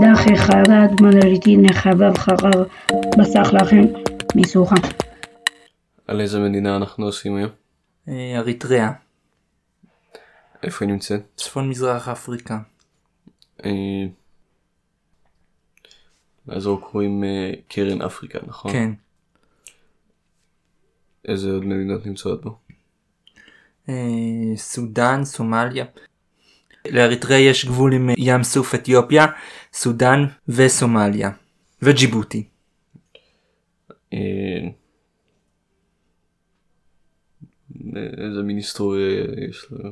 דחי חרד מנריתי נחבב חרב בסך לכם מסוכה. על איזה מדינה אנחנו עושים היום? אה, אריתריאה, איפה היא נמצאת? צפון מזרח אפריקה. אה, לאזור קוראים אה, קרן אפריקה, נכון? כן. איזה עוד מדינות נמצאות בו? אה, סודאן, סומליה. לאריתריאה יש גבול עם ים סוף אתיופיה, סודאן וסומליה. וג'יבוטי. אה, איזה מין היסטוריה יש לו?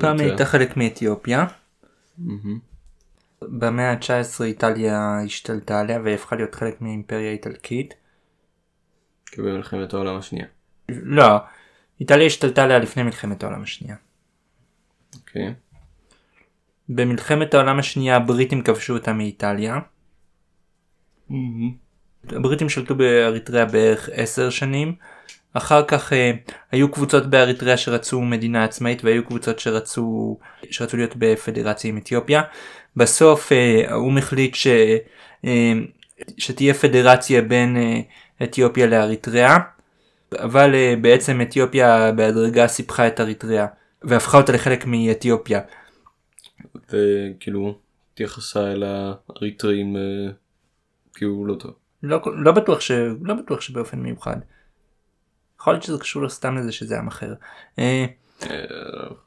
פעם. הייתה חלק מאתיופיה. במאה ה-19 איטליה השתלטה עליה והפכה להיות חלק מהאימפריה האיטלקית. במלחמת העולם השנייה. לא, איטליה השתלטה עליה לפני מלחמת העולם השנייה. אוקיי. במלחמת העולם השנייה הבריטים כבשו אותה מאיטליה. הבריטים שלטו באריתריאה בערך עשר שנים. אחר כך אה, היו קבוצות באריתריאה שרצו מדינה עצמאית והיו קבוצות שרצו, שרצו להיות בפדרציה עם אתיופיה. בסוף אה, האו"ם החליט ש, אה, שתהיה פדרציה בין אה, אתיופיה לאריתריאה. אבל אה, בעצם אתיופיה בהדרגה סיפחה את אריתריאה והפכה אותה לחלק מאתיופיה. וכאילו התייחסה אל האריתראים אה, כאילו לא טוב. לא, לא בטוח ש... לא בטוח שבאופן מיוחד. יכול להיות שזה קשור סתם לזה שזה עם אחר. אה, אה,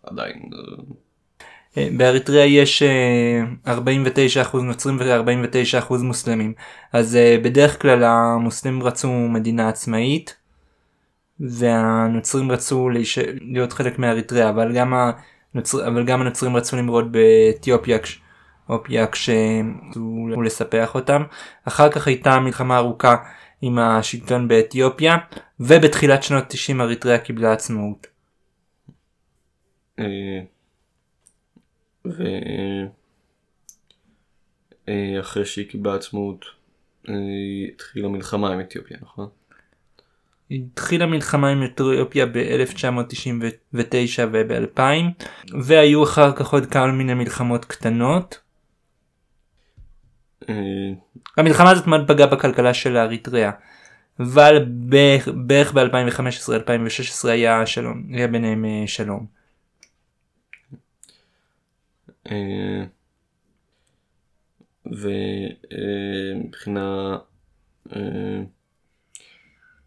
עדיין. אה, אה, באריתריאה יש אה, 49% נוצרים ו-49% מוסלמים. אז בדרך כלל המוסלמים רצו מדינה עצמאית והנוצרים רצו להיש... להיות חלק מאריתריאה אבל הנוצר... אבל גם הנוצרים רצו למרוד באתיופיה כש... אופיה לספח אותם. אחר כך הייתה מלחמה ארוכה עם השלטון באתיופיה ובתחילת שנות 90 אריתריאה קיבלה עצמאות. אה, ואחרי שהיא קיבלה עצמאות אה, התחילה מלחמה עם אתיופיה נכון? התחילה מלחמה עם אתיופיה ב-1999 וב-2000 והיו אחר כך עוד כמה מיני מלחמות קטנות. אה, המלחמה הזאת מאוד פגעה בכלכלה של אריתריאה. אבל בערך, בערך ב-2015-2016 היה שלום, היה ביניהם אה, שלום. אה, ומבחינה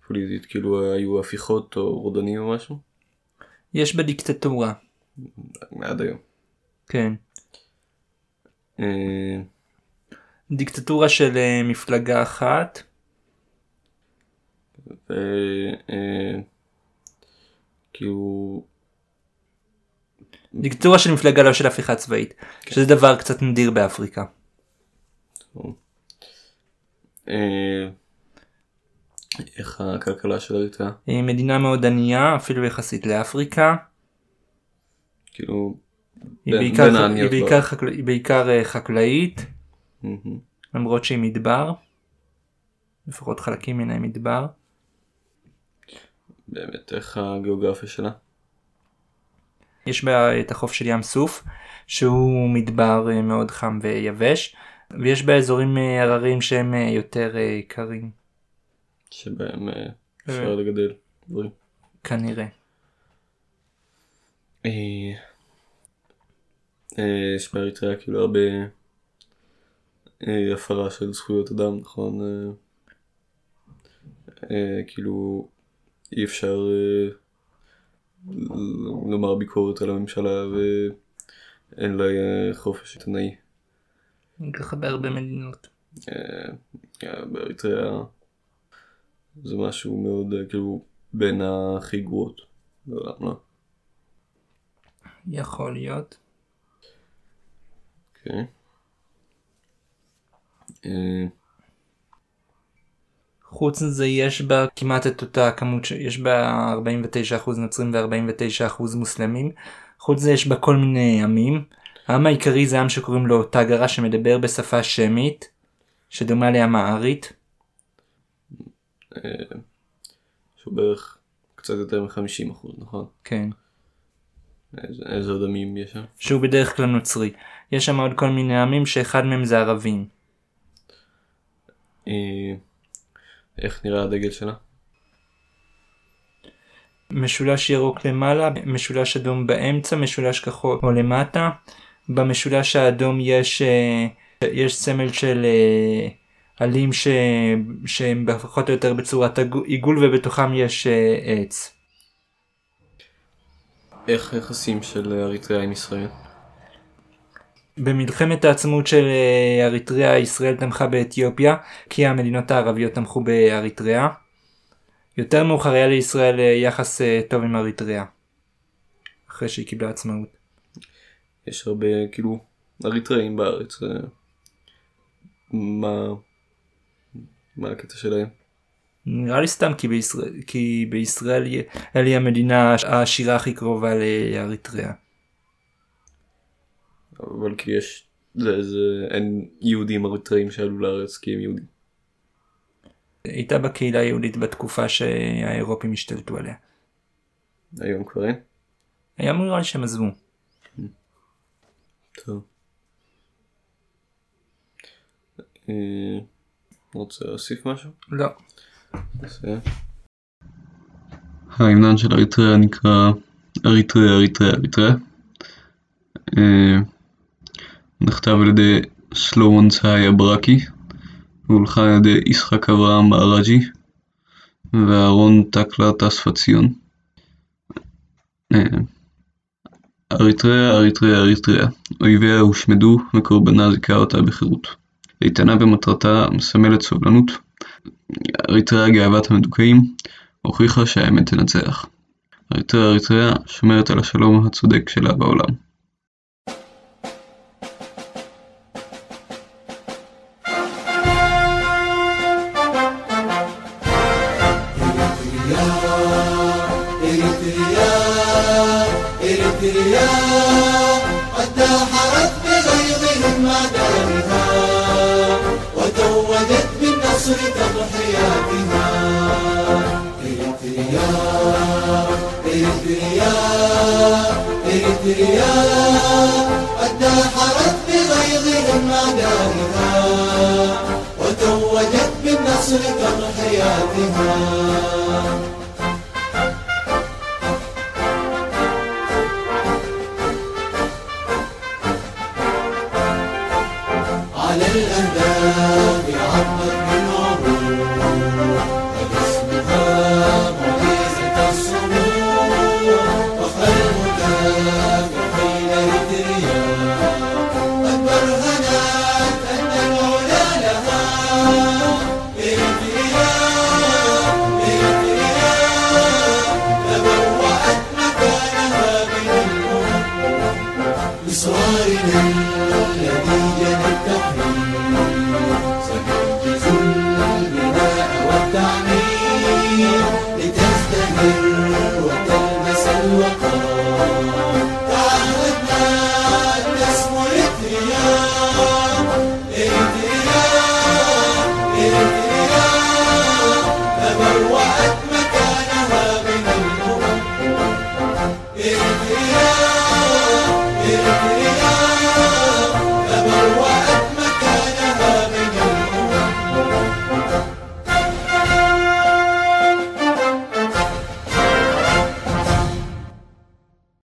פוליטית כאילו היו הפיכות או רודנים או משהו? יש בה דיקטטורה, עד היום. כן. אה, דיקטטורה של אה, מפלגה אחת. ו... אה, כאילו דיקטטורה של מפלגה לא של הפיכה צבאית. שזה דבר קצת נדיר באפריקה. אה, איך הכלכלה של אריתריאה? היא מדינה מאוד ענייה אפילו יחסית לאפריקה. כאילו היא בין- בעיקר, בין היא העניות בעיקר, חקל... היא בעיקר אה, חקלאית מהמם. למרות שהיא מדבר. לפחות חלקים ממנה הם מדבר. באמת איך הגיאוגרפיה שלה? יש בה את החוף של ים סוף שהוא מדבר אה, מאוד חם ויבש ויש בה אזורים אה, הרריים שהם אה, יותר אה, קרים שבהם אה, אפשר לגדל דברים. כנראה. אה, אה, יש באריתריאה כאילו הרבה אה, הפרה של זכויות אדם נכון אה, אה, כאילו אי אפשר אה, לומר ביקורת על הממשלה ואין לה אה, חופש עיתונאי. ככה בהרבה מדינות. אה, אה, באריתריאה זה משהו מאוד אה, כאילו בין הכי גרועות בעולם לא? יכול להיות. אוקיי. אה, חוץ מזה יש בה כמעט את אותה כמות שיש בה 49% נוצרים ו-49% מוסלמים. חוץ מזה יש בה כל מיני עמים. העם העיקרי זה עם שקוראים לו טגרה שמדבר בשפה שמית שדומה לעם הארית. שהוא בערך קצת יותר מ-50 אחוז, נכון? כן. איזה- איזה עוד עמים יש שם? שהוא בדרך כלל נוצרי. יש שם עוד כל מיני עמים שאחד מהם זה ערבים. אה, איך נראה הדגל שלה? משולש ירוק למעלה, משולש אדום באמצע, משולש כחול או למטה. במשולש האדום יש, אה, יש סמל של אה, עלים ש, שהם פחות או יותר בצורת עיגול ובתוכם יש אה, עץ. איך היחסים של אריתריאה עם ישראל? במלחמת העצמאות של אה, אריתריאה ישראל תמכה באתיופיה כי המדינות הערביות תמכו באריתריאה. יותר מאוחר היה לישראל אה, יחס טוב עם אריתריאה. אחרי שהיא קיבלה עצמאות. יש הרבה כאילו אריתראים בארץ. מה מה הקטע שלהם? נראה לי סתם כי בישראל, כי בישראל היא- המדינה העשירה הכי קרובה לאריתריאה. אבל כי יש זה זה אין יהודים אריתראים שעלו לארץ כי הם יהודים. הייתה בקהילה היהודית בתקופה שהאירופים השתלטו עליה. היום כבר אין? היום נראה לי שהם עזבו. טוב. רוצה להוסיף משהו? לא. בסדר. ההמנון של אריתריאה נקרא אריתריאה אריתריאה אריתריאה. אה, נכתב על ידי שלומון צהיה ברקי והולחן על ידי יצחק אברהם מערג'י ואהרון טקלה טספה ציון. אה, אריתריאה אריתריאה אריתריאה אויביה הושמדו וקורבנה זיכה אותה בחירות. איתנה במטרתה מסמלת סובלנות אריתריאה גאוות המדוכאים הוכיחה שהאמת תנצח. אריתריאה אריתריאה שומרת על השלום הצודק שלה בעולם. بالنصر تضحياتها إريتريا إريتريا إريتريا قد داحرت بغيظهم أعدائها وتوجت بالنصر تضحياتها Thank you. Bye.